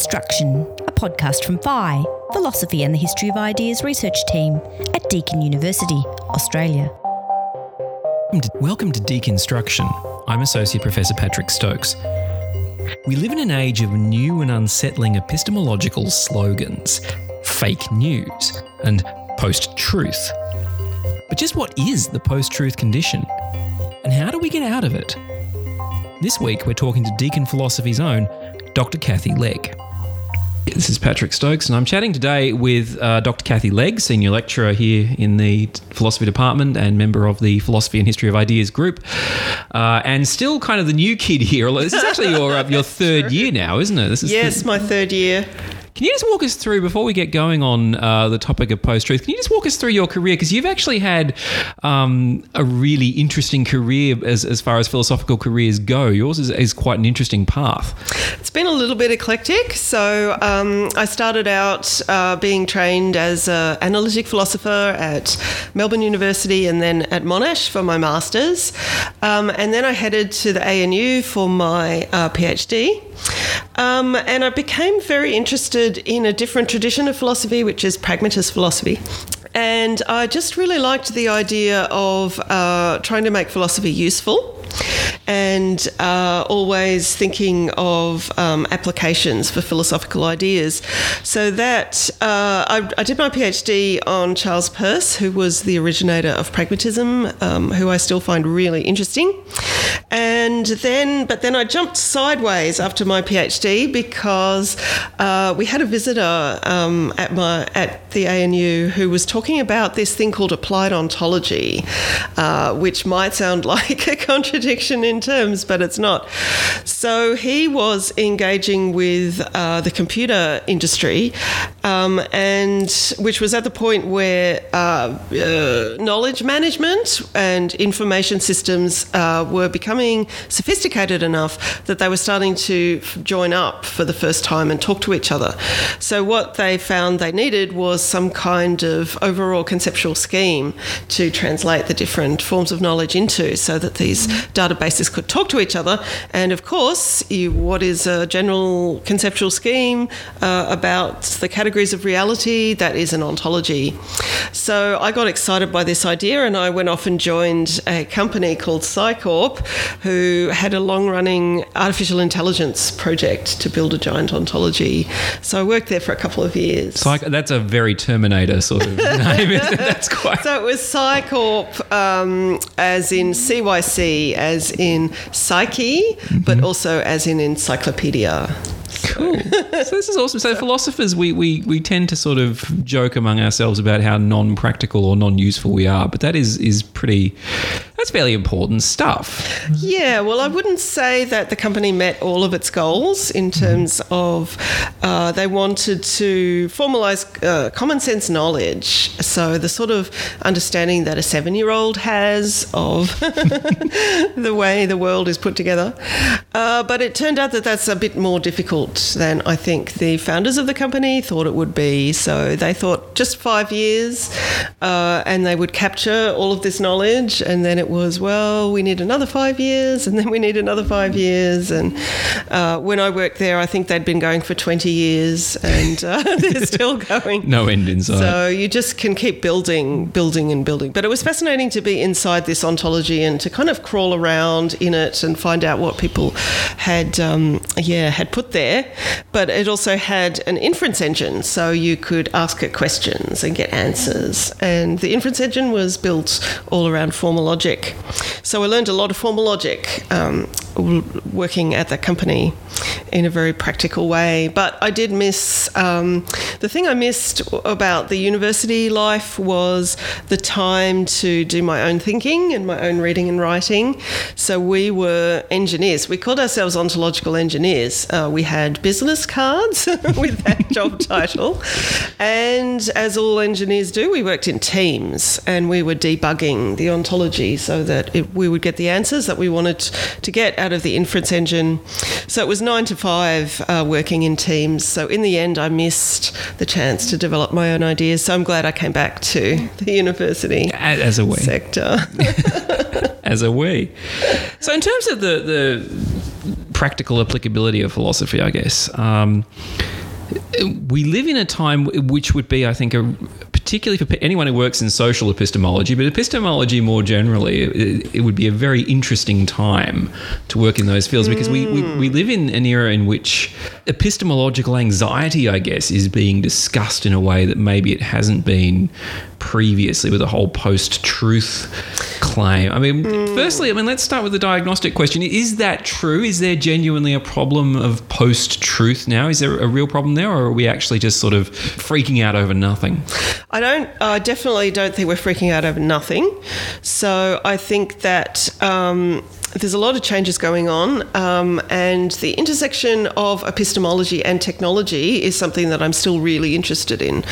Deconstruction, a podcast from PHI, Philosophy and the History of Ideas research team at Deakin University, Australia. Welcome to Deconstruction. I'm Associate Professor Patrick Stokes. We live in an age of new and unsettling epistemological slogans, fake news, and post truth. But just what is the post truth condition? And how do we get out of it? This week, we're talking to Deakin Philosophy's own Dr. Cathy Legg. This is Patrick Stokes, and I'm chatting today with uh, Dr. Cathy Legg, Senior Lecturer here in the Philosophy Department and member of the Philosophy and History of Ideas group, uh, and still kind of the new kid here. This is actually your uh, your third year now, isn't it? This is yes, the- my third year. Can you just walk us through before we get going on uh, the topic of post truth? Can you just walk us through your career because you've actually had um, a really interesting career as, as far as philosophical careers go. Yours is, is quite an interesting path. It's been a little bit eclectic. So um, I started out uh, being trained as an analytic philosopher at Melbourne University and then at Monash for my masters, um, and then I headed to the ANU for my uh, PhD. Um, and I became very interested in a different tradition of philosophy, which is pragmatist philosophy. And I just really liked the idea of uh, trying to make philosophy useful and uh, always thinking of um, applications for philosophical ideas. So that uh, I, I, did my PhD on Charles Peirce, who was the originator of pragmatism, um, who I still find really interesting. And then, but then I jumped sideways after my PhD because uh, we had a visitor um, at my at the ANU who was talking about this thing called applied ontology, uh, which might sound like a contradiction in terms, but it's not. So he was engaging with uh, the computer industry, um, and which was at the point where uh, uh, knowledge management and information systems uh, were becoming sophisticated enough that they were starting to join up for the first time and talk to each other. So what they found they needed was some kind of overall conceptual scheme to translate the different forms of knowledge into, so that these databases could talk to each other. And of course, you, what is a general conceptual scheme uh, about the categories of reality? That is an ontology. So I got excited by this idea and I went off and joined a company called Cycorp, who had a long running artificial intelligence project to build a giant ontology. So I worked there for a couple of years. Psych- that's a very Terminator sort of name. that's quite. So it was Cycorp, um, as in CYC, as in psyche, mm-hmm. but also as in encyclopedia. Cool. so this is awesome. So philosophers, we, we we tend to sort of joke among ourselves about how non-practical or non-useful we are, but that is is pretty. That's fairly important stuff. Yeah. Well, I wouldn't say that the company met all of its goals in mm-hmm. terms mm. of uh, they wanted to formalize uh, common sense knowledge. So the sort of understanding that a seven-year-old has of the way the world is put together. Uh, but it turned out that that's a bit more difficult than I think the founders of the company thought it would be. So they thought just five years uh, and they would capture all of this knowledge. And then it was, well, we need another five years and then we need another five years. And uh, when I worked there, I think they'd been going for 20 years and uh, they're still going. no end in sight. So you just can keep building, building, and building. But it was fascinating to be inside this ontology and to kind of crawl around in it and find out what people had, um, yeah, had put there but it also had an inference engine, so you could ask it questions and get answers. And the inference engine was built all around formal logic. So I learned a lot of formal logic um, working at that company in a very practical way. But I did miss um, the thing I missed about the university life was the time to do my own thinking and my own reading and writing. So we were engineers. We called ourselves ontological engineers. Uh, we had business cards with that job title. And as all engineers do, we worked in teams and we were debugging the ontology so that it, we would get the answers that we wanted to get out of the inference engine. So it was nine to five uh, working in teams. So in the end, I missed the chance to develop my own ideas. So I'm glad I came back to the university as a way sector. as a way. So in terms of the the practical applicability of philosophy, I guess. Um, we live in a time which would be, I think, a, particularly for anyone who works in social epistemology, but epistemology more generally, it, it would be a very interesting time to work in those fields because we, we, hmm. we live in an era in which epistemological anxiety, I guess, is being discussed in a way that maybe it hasn't been previously with the whole post truth claim. I mean, mm. firstly, I mean, let's start with the diagnostic question. Is that true? Is there genuinely a problem of post truth now? Is there a real problem there, or are we actually just sort of freaking out over nothing? I don't, I definitely don't think we're freaking out over nothing. So I think that. Um, there's a lot of changes going on, um, and the intersection of epistemology and technology is something that I'm still really interested in.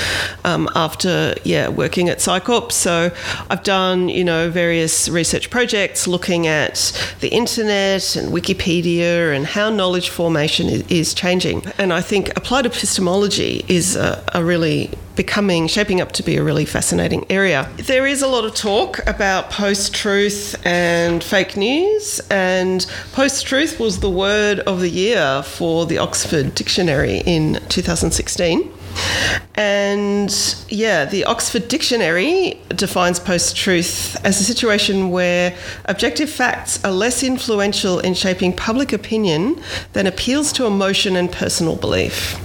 Um, after yeah working at Cycorp, so I've done you know various research projects looking at the internet and Wikipedia and how knowledge formation is, is changing, and I think applied epistemology is a, a really becoming, shaping up to be a really fascinating area. There is a lot of talk about post truth and fake news, and post truth was the word of the year for the Oxford Dictionary in 2016. And yeah, the Oxford Dictionary defines post truth as a situation where objective facts are less influential in shaping public opinion than appeals to emotion and personal belief.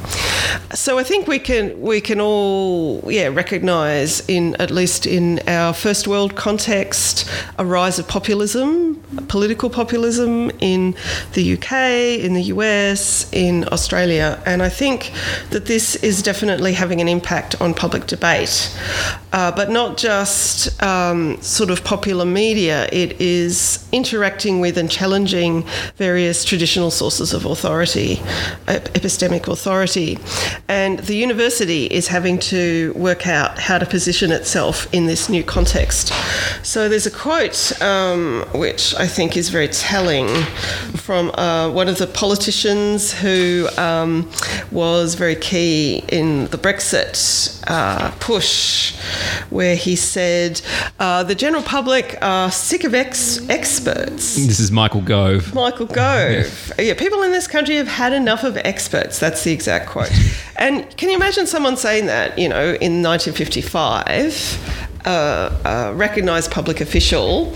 So I think we can we can all yeah recognize in at least in our first world context a rise of populism, political populism in the UK, in the US, in Australia, and I think that this is definitely having an impact on public debate, uh, but not just um, sort of popular media. It is interacting with and challenging various traditional sources of authority, epistemic authority. And the university is having to work out how to position itself in this new context. So there's a quote um, which I think is very telling from uh, one of the politicians who um, was very key in the Brexit uh, push, where he said, uh, The general public are sick of ex- experts. This is Michael Gove. Michael Gove. yeah. yeah, people in this country have had enough of experts. That's the exact quote. And can you imagine someone saying that, you know, in 1955, uh, a recognised public official?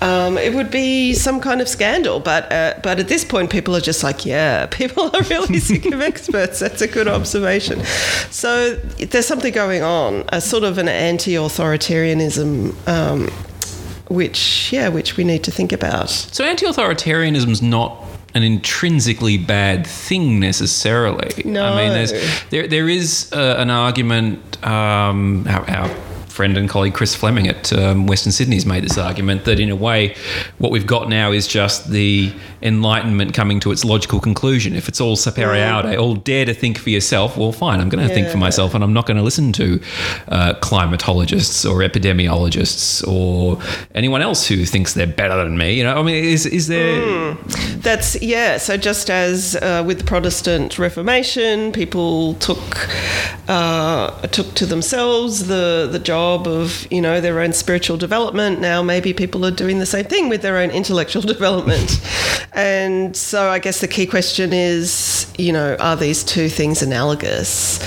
Um, it would be some kind of scandal. But uh, but at this point, people are just like, yeah, people are really sick of experts. That's a good observation. So there's something going on, a sort of an anti-authoritarianism. Um, which yeah, which we need to think about. So anti-authoritarianism is not an intrinsically bad thing necessarily. No. I mean, there's, there there is uh, an argument. Um, our, our, friend and colleague Chris Fleming at um, Western Sydney's made this argument that in a way, what we've got now is just the enlightenment coming to its logical conclusion. If it's all sapere aude, all dare to think for yourself, well, fine, I'm going to yeah. think for myself and I'm not going to listen to uh, climatologists or epidemiologists or anyone else who thinks they're better than me. You know, I mean, is, is there. Mm. That's, yeah. So just as uh, with the Protestant Reformation, people took, uh, took to themselves the, the job of, you know, their own spiritual development, now maybe people are doing the same thing with their own intellectual development. And so I guess the key question is, you know, are these two things analogous?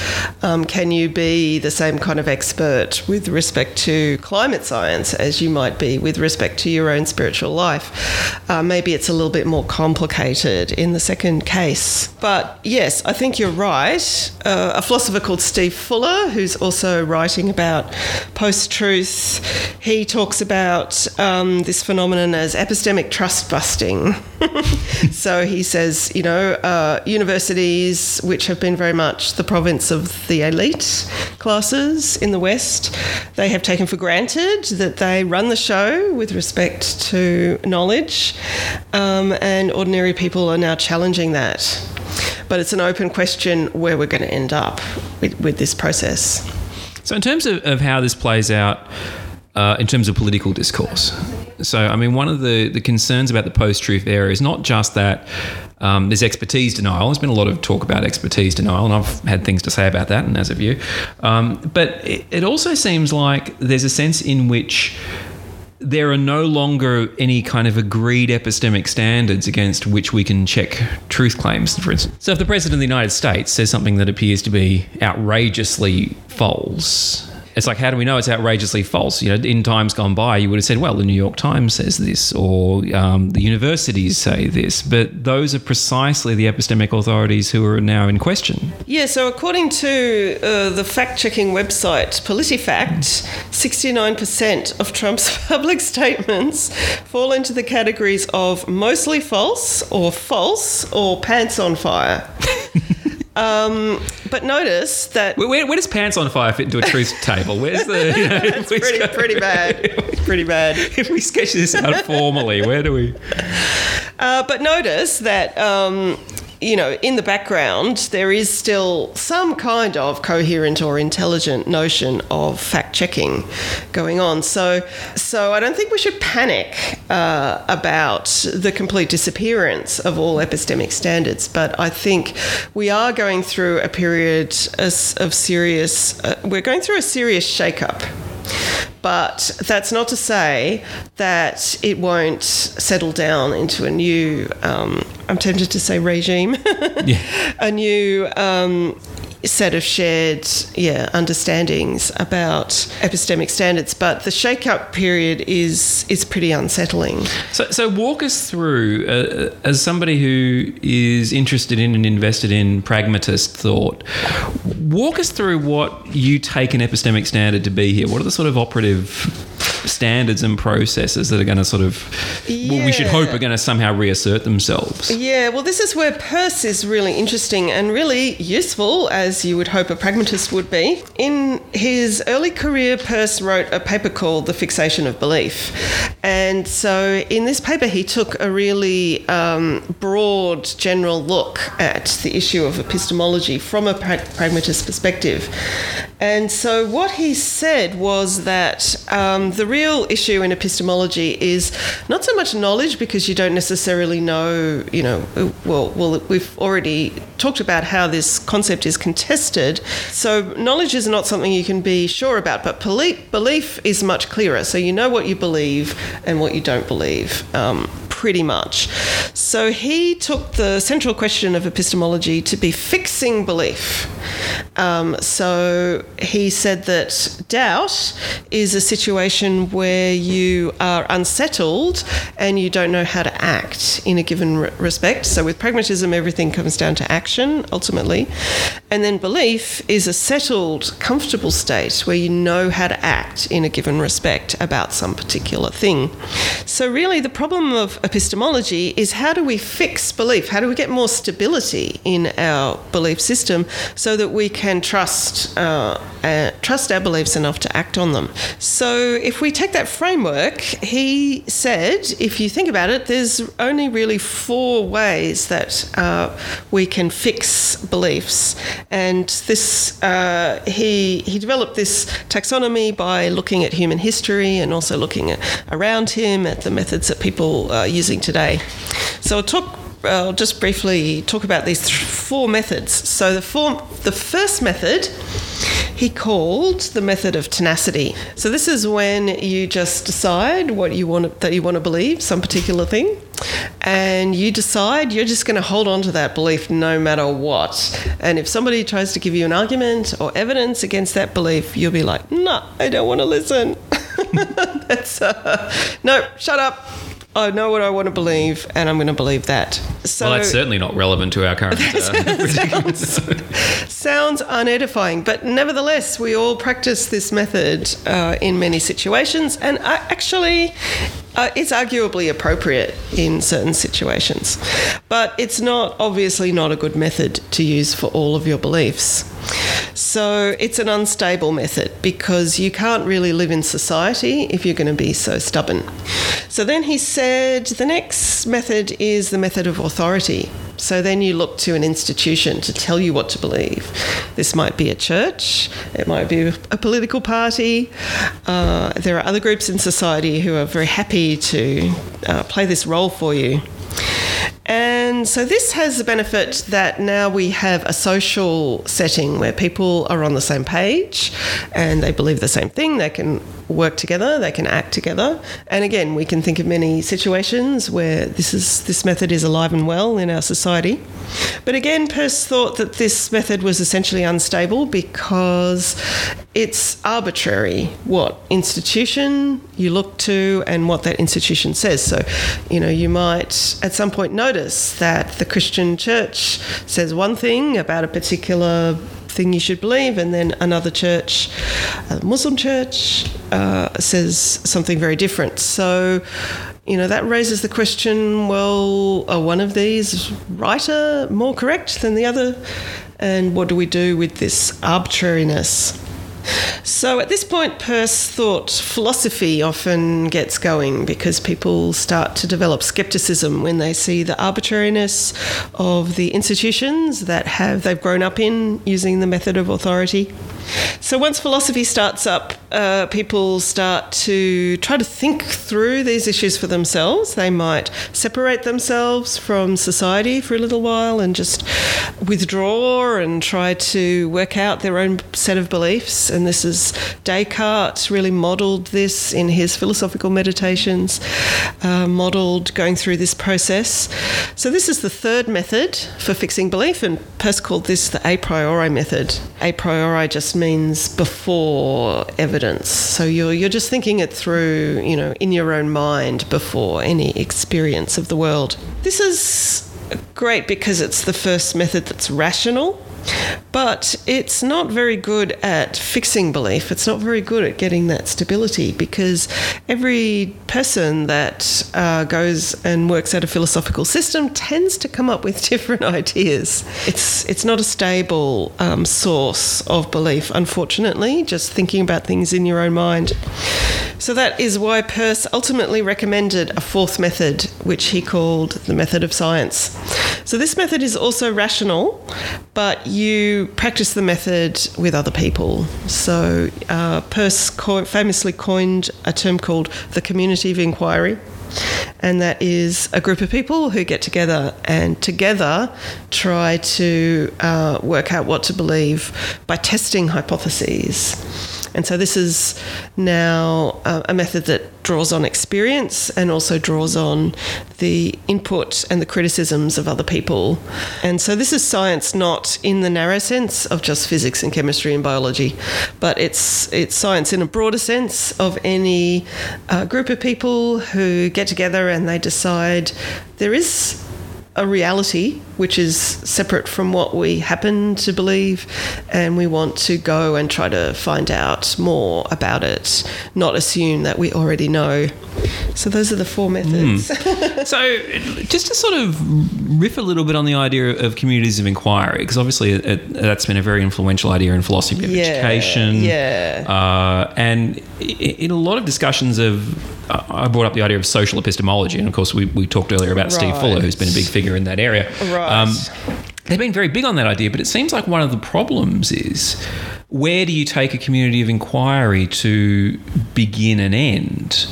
Um, can you be the same kind of expert with respect to climate science as you might be with respect to your own spiritual life? Uh, maybe it's a little bit more complicated in the second case. But yes, I think you're right. Uh, a philosopher called Steve Fuller, who's also writing about post truth, he talks about um, this phenomenon as epistemic trust busting. so he says, you know, uh, universities which have been very much the province of the elite classes in the West, they have taken for granted that they run the show with respect to knowledge, um, and ordinary people are now challenging that. But it's an open question where we're going to end up with, with this process. So, in terms of, of how this plays out, uh, in terms of political discourse. So, I mean, one of the, the concerns about the post truth era is not just that um, there's expertise denial. There's been a lot of talk about expertise denial, and I've had things to say about that, and as have you. Um, but it, it also seems like there's a sense in which there are no longer any kind of agreed epistemic standards against which we can check truth claims, for instance. So if the President of the United States says something that appears to be outrageously false, it's like, how do we know it's outrageously false? You know, in times gone by, you would have said, well, the New York Times says this, or um, the universities say this. But those are precisely the epistemic authorities who are now in question. Yeah, so according to uh, the fact checking website PolitiFact, 69% of Trump's public statements fall into the categories of mostly false, or false, or pants on fire. Um, but notice that where, where, does pants on fire fit into a truth table? Where's the? You know, it's pretty, pretty bad. It's pretty bad. if we sketch this out formally, where do we? Uh, but notice that um, you know, in the background, there is still some kind of coherent or intelligent notion of fact checking going on. So, so I don't think we should panic uh, about the complete disappearance of all epistemic standards. But I think we are going through a period of serious. Uh, we're going through a serious shake-up. But that's not to say that it won't settle down into a new, um, I'm tempted to say regime, yeah. a new um, set of shared yeah understandings about epistemic standards but the shake-up period is is pretty unsettling. So, so walk us through uh, as somebody who is interested in and invested in pragmatist thought walk us through what you take an epistemic standard to be here. What are the sort of operative standards and processes that are going to sort of, yeah. well, we should hope are going to somehow reassert themselves. Yeah, well, this is where Peirce is really interesting and really useful, as you would hope a pragmatist would be. In his early career, Peirce wrote a paper called The Fixation of Belief. And so in this paper, he took a really um, broad, general look at the issue of epistemology from a pra- pragmatist perspective. And so what he said was that um, the real issue in epistemology is not so much knowledge because you don't necessarily know, you know, well, well, we've already talked about how this concept is contested. So knowledge is not something you can be sure about, but belief, belief is much clearer. So you know what you believe and what you don't believe. Um, pretty much. So he took the central question of epistemology to be fixing belief. Um, so he said that doubt is a situation where you are unsettled and you don't know how to act in a given re- respect. So with pragmatism, everything comes down to action ultimately. And then belief is a settled, comfortable state where you know how to act in a given respect about some particular thing. So really, the problem of epistemology is how do we fix belief? How do we get more stability in our belief system so that we can trust uh, uh, trust our beliefs enough to act on them? So if we take that framework, he said, if you think about it, there's only really four ways that uh, we can fix beliefs, and this uh, he he developed this taxonomy by looking at human history and also looking at, around him at the methods that people are using today. So I'll talk. I'll just briefly talk about these four methods. So the form, the first method he called the method of tenacity. So this is when you just decide what you want that you want to believe, some particular thing, and you decide you're just going to hold on to that belief no matter what. And if somebody tries to give you an argument or evidence against that belief, you'll be like, "No, I don't want to listen." That's uh, no, shut up. I know what I want to believe, and I'm going to believe that. So, well, that's certainly not relevant to our current. Uh, sounds, sounds, unedifying, but nevertheless, we all practice this method uh, in many situations, and I, actually, uh, it's arguably appropriate in certain situations. But it's not obviously not a good method to use for all of your beliefs. So it's an unstable method because you can't really live in society if you're going to be so stubborn. So then he said the next method is the method of authority. So then you look to an institution to tell you what to believe. This might be a church, it might be a political party. Uh, there are other groups in society who are very happy to uh, play this role for you. And so this has the benefit that now we have a social setting where people are on the same page and they believe the same thing. They can work together, they can act together. And again, we can think of many situations where this is this method is alive and well in our society. But again, Peirce thought that this method was essentially unstable because it's arbitrary what institution you look to and what that institution says. So, you know, you might at some point notice that the Christian church says one thing about a particular thing you should believe, and then another church, a Muslim church, uh, says something very different. So, you know, that raises the question well, are one of these righter, more correct than the other? And what do we do with this arbitrariness? So at this point, Peirce thought philosophy often gets going because people start to develop skepticism when they see the arbitrariness of the institutions that have they've grown up in using the method of authority. So once philosophy starts up, uh, people start to try to think through these issues for themselves. They might separate themselves from society for a little while and just withdraw and try to work out their own set of beliefs. And this is Descartes really modelled this in his philosophical meditations, uh, modelled going through this process. So this is the third method for fixing belief, and Peirce called this the a priori method. A priori just means before evidence. So you're you're just thinking it through, you know, in your own mind before any experience of the world. This is great because it's the first method that's rational but it's not very good at fixing belief. It's not very good at getting that stability because every person that uh, goes and works at a philosophical system tends to come up with different ideas. It's it's not a stable um, source of belief, unfortunately. Just thinking about things in your own mind. So that is why Peirce ultimately recommended a fourth method, which he called the method of science. So this method is also rational, but you practice the method with other people. So uh, Peirce co- famously coined a term called the community of inquiry. And that is a group of people who get together and together try to uh, work out what to believe by testing hypotheses. And so this is now uh, a method that draws on experience and also draws on the input and the criticisms of other people. And so this is science not in the narrow sense of just physics and chemistry and biology, but it's it's science in a broader sense of any uh, group of people who get together and they decide there is a reality which is separate from what we happen to believe, and we want to go and try to find out more about it, not assume that we already know. So, those are the four methods. Mm. so, just to sort of riff a little bit on the idea of communities of inquiry, because obviously it, it, that's been a very influential idea in philosophy of yeah, education. Yeah. Uh, and in a lot of discussions of I brought up the idea of social epistemology, and of course, we, we talked earlier about right. Steve Fuller, who's been a big figure in that area. Right. Um, they've been very big on that idea, but it seems like one of the problems is where do you take a community of inquiry to begin and end?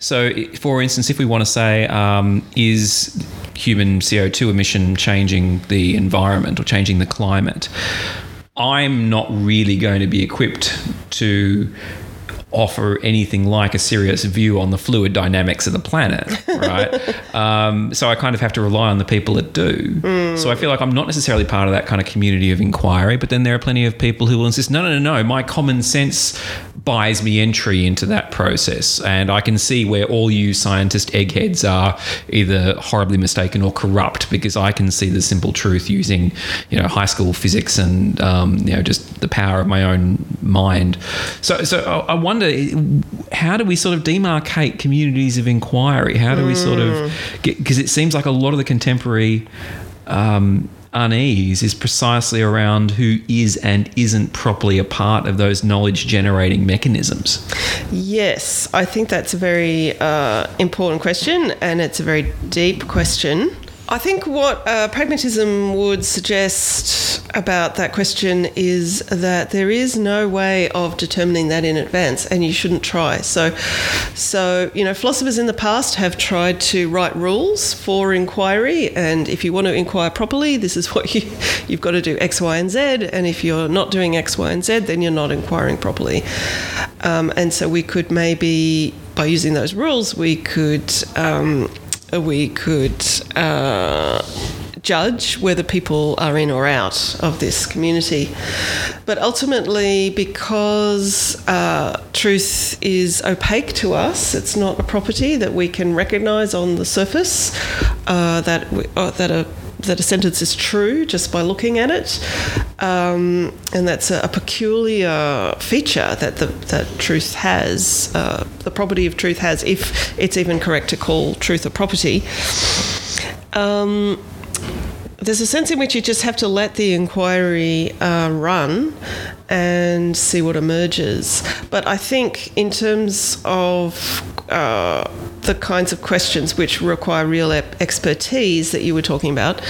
So, for instance, if we want to say, um, is human CO2 emission changing the environment or changing the climate? I'm not really going to be equipped to offer anything like a serious view on the fluid dynamics of the planet, right? um, so I kind of have to rely on the people that do. Mm. So I feel like I'm not necessarily part of that kind of community of inquiry, but then there are plenty of people who will insist, no, no, no, no, my common sense buys me entry into that process. And I can see where all you scientist eggheads are either horribly mistaken or corrupt because I can see the simple truth using, you know, high school physics and, um, you know, just the power of my own mind. So, so I wonder how do we sort of demarcate communities of inquiry? How do we sort of mm. get because it seems like a lot of the contemporary um, unease is precisely around who is and isn't properly a part of those knowledge generating mechanisms. Yes, I think that's a very uh, important question and it's a very deep question. I think what uh, pragmatism would suggest about that question is that there is no way of determining that in advance, and you shouldn't try. So, so you know, philosophers in the past have tried to write rules for inquiry, and if you want to inquire properly, this is what you you've got to do X, Y, and Z, and if you're not doing X, Y, and Z, then you're not inquiring properly. Um, and so we could maybe, by using those rules, we could um, we could. Uh, judge whether people are in or out of this community. But ultimately, because uh, truth is opaque to us, it's not a property that we can recognise on the surface uh, that we, uh, that a that a sentence is true just by looking at it, um, and that's a, a, peculiar feature that the, that truth has. Uh, the property of truth has, if it's even correct to call truth a property. Um, there's a sense in which you just have to let the inquiry uh, run and see what emerges. But I think, in terms of uh, the kinds of questions which require real expertise that you were talking about,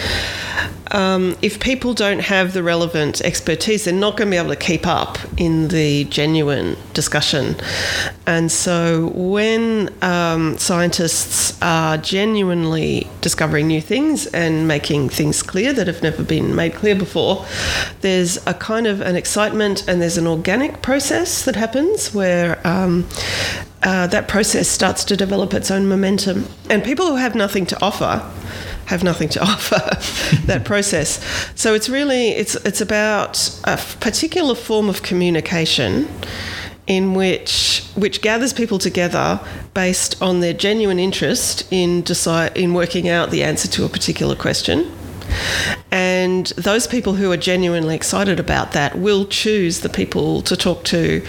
um, if people don't have the relevant expertise, they're not going to be able to keep up in the genuine discussion. And so, when um, scientists are genuinely discovering new things and making things clear that have never been made clear before, there's a kind of an excitement and there's an organic process that happens where um, uh, that process starts to develop its own momentum. And people who have nothing to offer have nothing to offer that process. So it's really it's it's about a particular form of communication in which which gathers people together based on their genuine interest in decide in working out the answer to a particular question and those people who are genuinely excited about that will choose the people to talk to,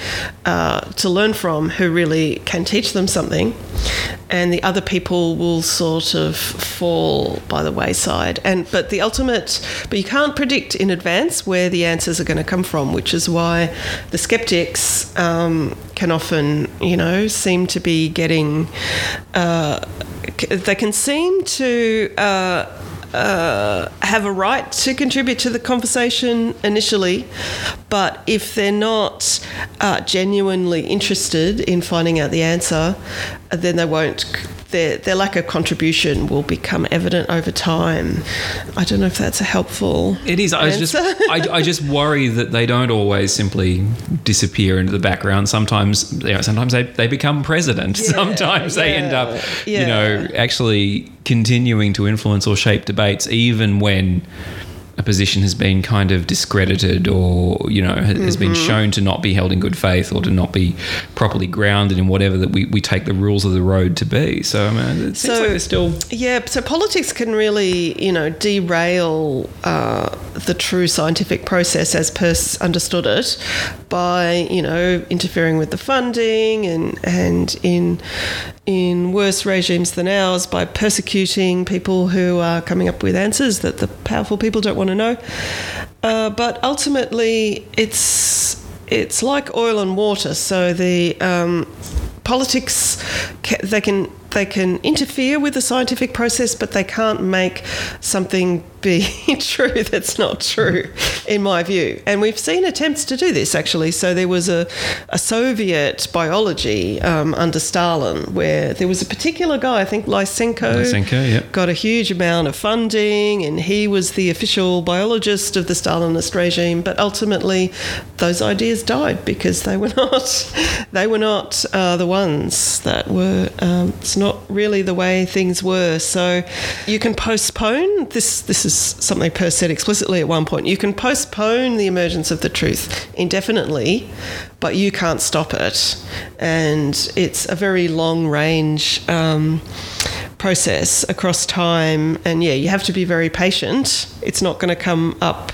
uh, to learn from, who really can teach them something. And the other people will sort of fall by the wayside. And but the ultimate, but you can't predict in advance where the answers are going to come from, which is why the skeptics um, can often, you know, seem to be getting. Uh, they can seem to. Uh, uh, have a right to contribute to the conversation initially, but if they're not uh, genuinely interested in finding out the answer, then they won't their, their lack of contribution will become evident over time. I don't know if that's a helpful. It is. I just I, I, just worry that they don't always simply disappear into the background. Sometimes you know, sometimes they, they become president. Yeah, sometimes yeah, they end up yeah. you know actually continuing to influence or shape debates even when a position has been kind of discredited or you know has mm-hmm. been shown to not be held in good faith or to not be properly grounded in whatever that we, we take the rules of the road to be so I mean it seems so, like there's still yeah so politics can really you know derail uh, the true scientific process as Peirce understood it by you know interfering with the funding and and in in worse regimes than ours by persecuting people who are coming up with answers that the powerful people don't want to know. Uh, but ultimately, it's it's like oil and water. So the um, politics they can they can interfere with the scientific process, but they can't make something be true that's not true, in my view. And we've seen attempts to do this actually. So there was a, a Soviet biology um, under Stalin where there was a particular guy, I think Lysenko, Lysenko yep. got a huge amount of funding, and he was the official biologist of the Stalinist regime. But ultimately, those ideas died because they were not they were not uh, the ones that were. Um, not really the way things were. So you can postpone this. This is something Peirce said explicitly at one point. You can postpone the emergence of the truth indefinitely, but you can't stop it. And it's a very long range. Um, process across time and yeah you have to be very patient it's not going to come up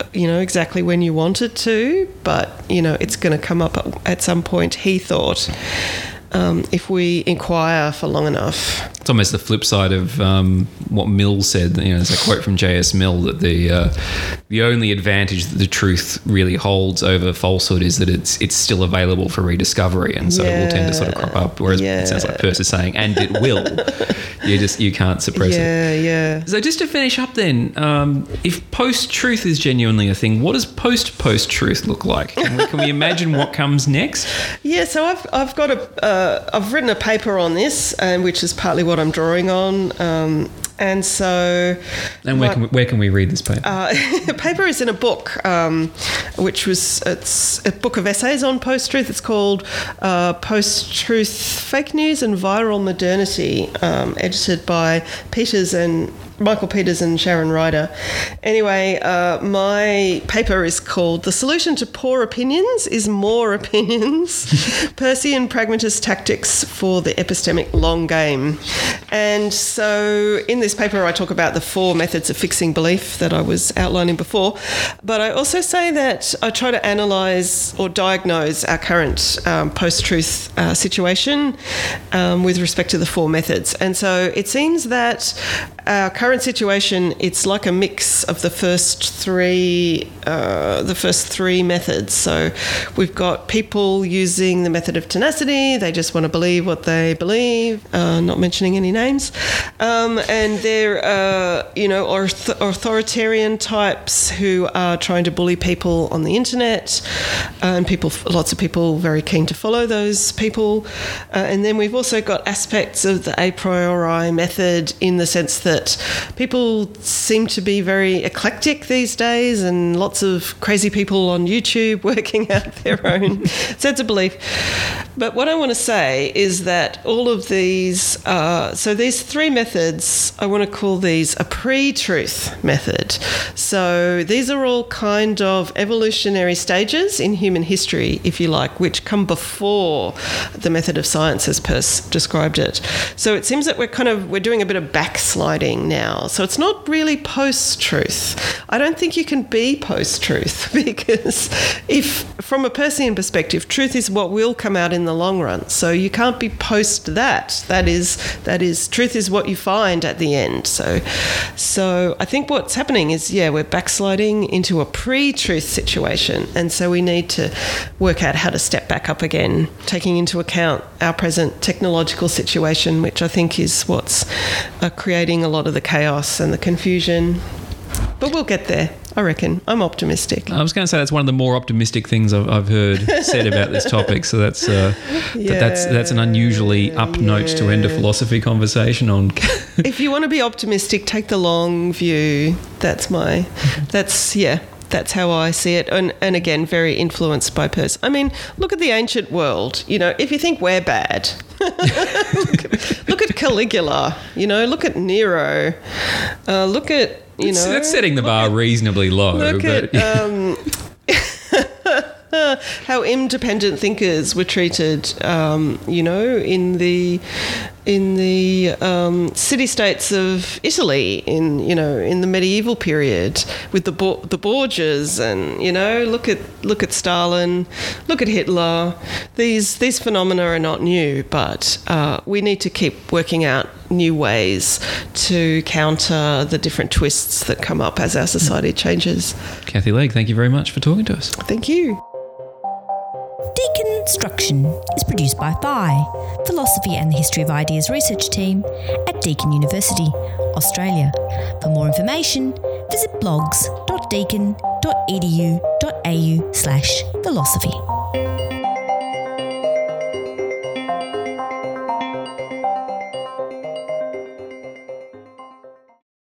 uh, you know exactly when you want it to but you know it's going to come up at some point he thought um, if we inquire for long enough. It's almost the flip side of um, what Mill said. You know, there's a quote from J.S. Mill that the uh, the only advantage that the truth really holds over falsehood is that it's it's still available for rediscovery, and so yeah. it will tend to sort of crop up. Whereas yeah. it sounds like Peirce is saying, and it will. You just you can't suppress it. yeah, yeah. So just to finish up, then, um, if post-truth is genuinely a thing, what does post-post-truth look like? Can we, can we imagine what comes next? Yeah, so I've, I've got a uh, I've written a paper on this, and which is partly what I'm drawing on. Um, and so, And where my- can we, where can we read this paper? uh, the paper is in a book, um, which was it's a book of essays on post-truth. It's called uh, "Post-Truth: Fake News and Viral Modernity," um, edited by Peters and Michael Peters and Sharon Rider. Anyway, uh, my paper is called "The Solution to Poor Opinions is More Opinions: Peircean Pragmatist Tactics for the Epistemic Long Game." And so, in this paper, I talk about the four methods of fixing belief that I was outlining before. But I also say that I try to analyse or diagnose our current um, post truth uh, situation um, with respect to the four methods. And so, it seems that our current situation it's like a mix of the first three uh, the first three methods. So we've got people using the method of tenacity. They just want to believe what they believe uh, not mentioning any names. Um, and they're uh, you know auth- authoritarian types who are trying to bully people on the internet and people lots of people very keen to follow those people. Uh, and then we've also got aspects of the a priori method in the sense that people seem to be very eclectic these days and lots of crazy people on YouTube working out their own sense of belief. But what I want to say is that all of these, uh, so these three methods, I want to call these a pre truth method. So these are all kind of evolutionary stages in human history, if you like, which come before the method of science as Peirce described it. So it seems that we're kind of, we're doing a bit of backsliding now. So it's not really post truth. I don't think you can be post truth because if, from a Peircean perspective, truth is what will come out in the long run. So you can't be post that. That is, that is, truth is what you find at the end. So, so I think what's happening is, yeah, we're backsliding into a pre truth situation. And so we need to work out how to step back up again, taking into account our present technological situation, which I think is what's uh, creating a lot of the chaos and the confusion. But we'll get there, I reckon. I'm optimistic. I was going to say that's one of the more optimistic things I've, I've heard said about this topic. So that's uh, that- that's that's an unusually up note to end a philosophy conversation on. if you want to be optimistic, take the long view. That's my, that's, yeah. That's how I see it, and and again, very influenced by Peirce. I mean, look at the ancient world. You know, if you think we're bad, look, at, look at Caligula. You know, look at Nero. Uh, look at you That's- know. that's setting the bar at- reasonably low. Look but, at um, how independent thinkers were treated, um, you know, in the in the um, city states of Italy, in you know, in the medieval period, with the Bo- the Borgias, and you know, look at look at Stalin, look at Hitler. These these phenomena are not new, but uh, we need to keep working out new ways to counter the different twists that come up as our society changes. Cathy Legg, thank you very much for talking to us. Thank you. Deconstruction is produced by Phi, Philosophy and the History of Ideas research team at Deakin University, Australia. For more information, visit blogs.deakin.edu.au slash philosophy.